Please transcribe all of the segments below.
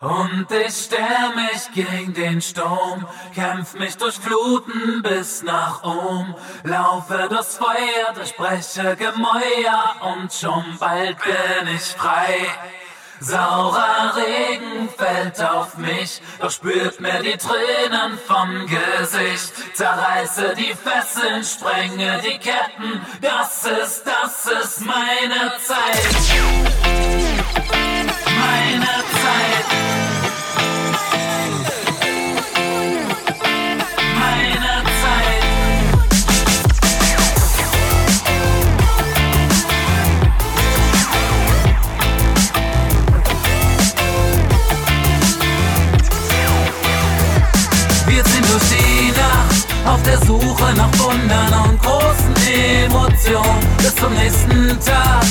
Und ich stell mich gegen den Sturm, kämpf mich durch Fluten bis nach oben, laufe durchs Feuer, durchbreche Gemäuer und schon bald bin ich frei. Saurer Regen fällt auf mich, doch spürt mir die Tränen vom Gesicht. Zerreiße die Fesseln, sprenge die Ketten, das ist, das ist meine Zeit. Meine auf der Suche nach Wundern und großen Emotionen. Bis zum nächsten Tag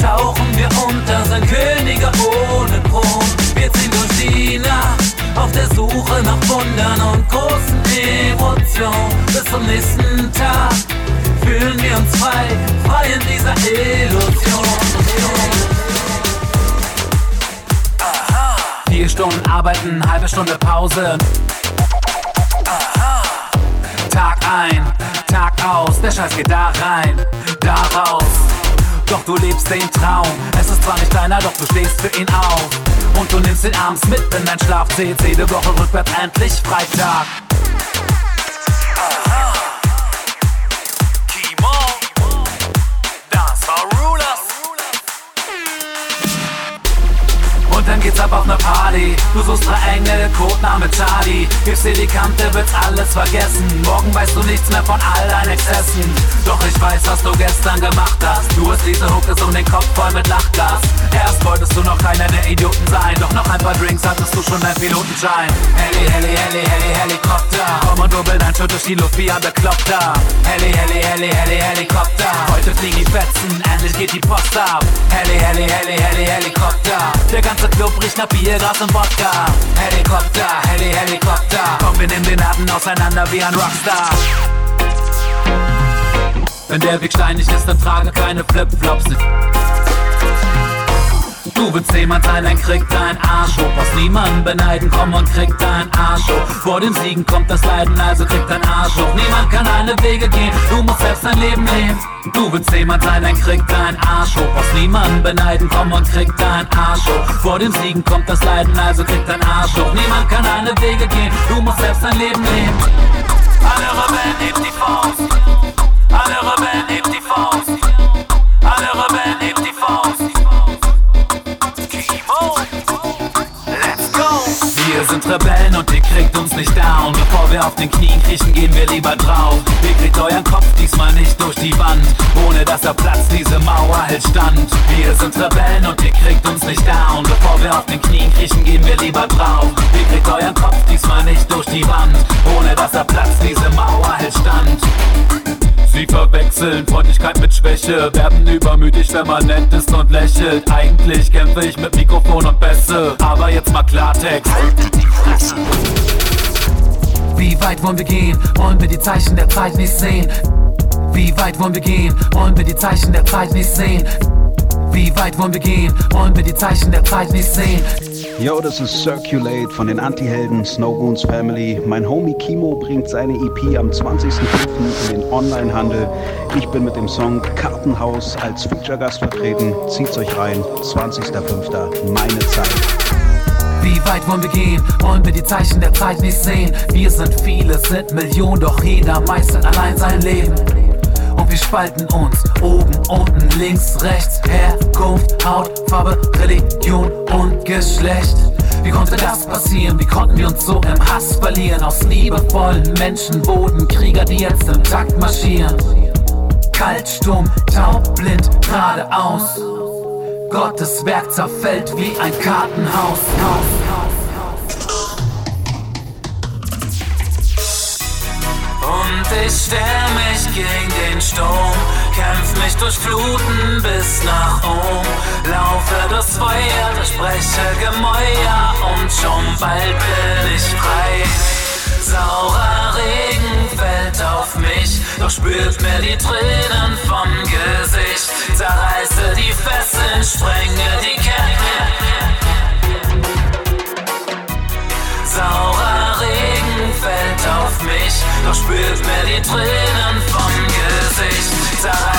tauchen wir unter, sind Könige ohne Kron. Wir ziehen durch die Nacht auf der Suche nach Wundern und großen Emotionen. Bis zum nächsten Tag fühlen wir uns frei, frei in dieser Illusion. Vier Stunden arbeiten, halbe Stunde Pause. Scheiß geht da rein, da raus. Doch du lebst den Traum, es ist zwar nicht deiner, doch du stehst für ihn auf. Und du nimmst ihn abends mit in dein Schlafzeh, jede Woche rückwärts endlich Freitag. dann ab auf ne Party. Du suchst drei Engel, Codename Charlie. Gibst dir die Kante, wird's alles vergessen. Morgen weißt du nichts mehr von all deinen Exzessen. Doch ich weiß, was du gestern gemacht hast. Du hast diese Huckes um den Kopf voll mit Lachgas. Erst wolltest du noch keiner der Idioten sein. Doch noch ein paar Drinks hattest du schon dein Pilotenschein. Heli, Heli, Heli, Heli, Helikopter. Komm und dubbel dein Schritt durch die Luft wie ein Bekloppter. Heli, Heli, Heli, Heli, Helikopter. Heute fliegen die Fetzen, endlich geht die Post ab. Heli, Heli, Heli, Heli, Helikopter. Der ganze Club riecht nach Bier, Gras und Wodka Helikopter, Heli, Helikopter Komm, wir nehmen den Laden auseinander wie ein Rockstar Wenn der Weg steinig ist, dann trage keine Flipflops Du willst jemand sein, dann krieg dein Arsch hoch. Was niemanden beneiden, komm und krieg dein Arsch hoch. Vor dem Siegen kommt das Leiden, also krieg dein Arsch hoch. Niemand kann alle Wege gehen, du musst selbst dein Leben leben. Du willst jemand sein, dann krieg dein Arsch hoch. Was niemanden beneiden, komm und krieg dein Arsch hoch. Vor dem Siegen kommt das Leiden, also krieg dein Arsch hoch. Niemand kann alle Wege gehen, du musst selbst dein Leben leben. Wir sind Rebellen und ihr kriegt uns nicht down. Bevor wir auf den Knien kriechen, gehen wir lieber drauf. Ihr kriegt euren Kopf diesmal nicht durch die Wand. Ohne dass er platzt, diese Mauer hält stand. Wir sind Rebellen und ihr kriegt uns nicht down. Bevor wir auf den Knien kriechen, gehen wir lieber drauf. Ihr kriegt euren Kopf diesmal nicht durch die Wand. Ohne dass er platzt, diese verwechseln Freundlichkeit mit Schwäche, werden übermütig, wenn man nett ist und lächelt. Eigentlich kämpfe ich mit Mikrofon und Bässe, aber jetzt mal Klartext. Haltet die Fresse. Wie weit wollen wir gehen? Wollen wir die Zeichen der Zeit nicht sehen? Wie weit wollen wir gehen? Wollen wir die Zeichen der Zeit nicht sehen? Wie weit wollen wir gehen? Wollen wir die Zeichen der Zeit nicht sehen? Yo, das ist Circulate von den Anti-Helden Snowboons Family. Mein Homie Kimo bringt seine EP am 20.05. in den Onlinehandel. Ich bin mit dem Song Kartenhaus als Feature-Gast vertreten. Zieht's euch rein. 20.05. Meine Zeit. Wie weit wollen wir gehen? Wollen wir die Zeichen der Zeit nicht sehen? Wir sind viele, sind Millionen, doch jeder meistert allein sein Leben wir spalten uns. Oben, unten, links, rechts, Herkunft, Hautfarbe, Religion und Geschlecht. Wie konnte das passieren? Wie konnten wir uns so im Hass verlieren? Aus liebevollen Menschen wurden Krieger, die jetzt im Takt marschieren. Kalt, stumm, taub, blind, geradeaus. Gottes Werk zerfällt wie ein Kartenhaus. Haus, mich durch Fluten bis nach oben. Laufe durchs Feuer, durchbreche Gemäuer und schon bald bin ich frei. Saurer Regen fällt auf mich, doch spürt mir die Tränen vom Gesicht. Zerreiße die Fesseln, sprenge die Ketten. Saurer Regen fällt auf mich, doch spürt mir die Tränen vom Gesicht. Zerreiße